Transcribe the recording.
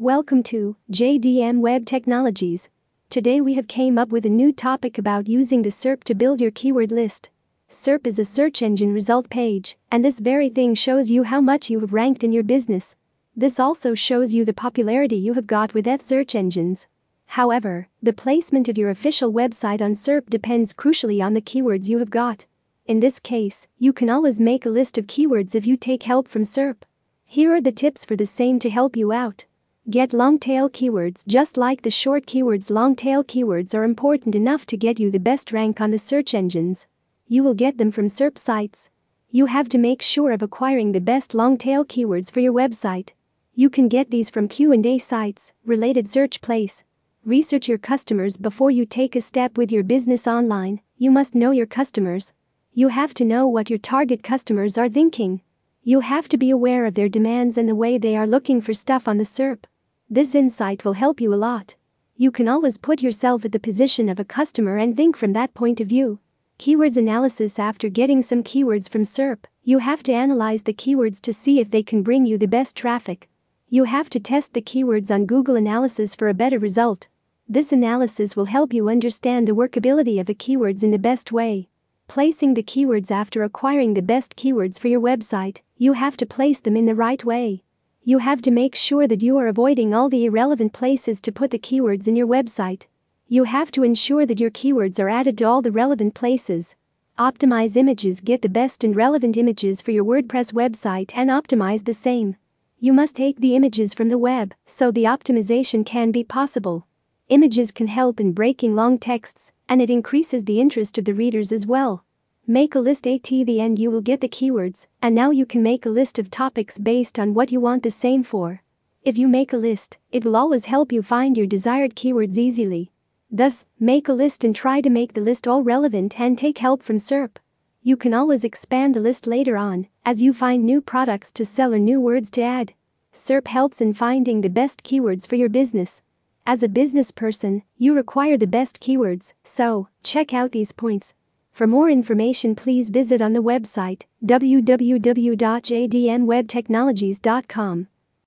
Welcome to JDM Web Technologies. Today we have came up with a new topic about using the SERP to build your keyword list. SERP is a search engine result page, and this very thing shows you how much you have ranked in your business. This also shows you the popularity you have got with that search engines. However, the placement of your official website on SERP depends crucially on the keywords you have got. In this case, you can always make a list of keywords if you take help from SERP. Here are the tips for the same to help you out. Get long tail keywords just like the short keywords. Long tail keywords are important enough to get you the best rank on the search engines. You will get them from SERP sites. You have to make sure of acquiring the best long tail keywords for your website. You can get these from Q&A sites, related search place. Research your customers before you take a step with your business online. You must know your customers. You have to know what your target customers are thinking. You have to be aware of their demands and the way they are looking for stuff on the SERP. This insight will help you a lot. You can always put yourself at the position of a customer and think from that point of view. Keywords analysis After getting some keywords from SERP, you have to analyze the keywords to see if they can bring you the best traffic. You have to test the keywords on Google Analysis for a better result. This analysis will help you understand the workability of the keywords in the best way. Placing the keywords after acquiring the best keywords for your website, you have to place them in the right way. You have to make sure that you are avoiding all the irrelevant places to put the keywords in your website. You have to ensure that your keywords are added to all the relevant places. Optimize images Get the best and relevant images for your WordPress website and optimize the same. You must take the images from the web so the optimization can be possible. Images can help in breaking long texts, and it increases the interest of the readers as well. Make a list at the end you will get the keywords, and now you can make a list of topics based on what you want the same for. If you make a list, it will always help you find your desired keywords easily. Thus, make a list and try to make the list all relevant and take help from SERP. You can always expand the list later on as you find new products to sell or new words to add. SERP helps in finding the best keywords for your business. As a business person, you require the best keywords, so check out these points. For more information, please visit on the website www.jdmwebtechnologies.com.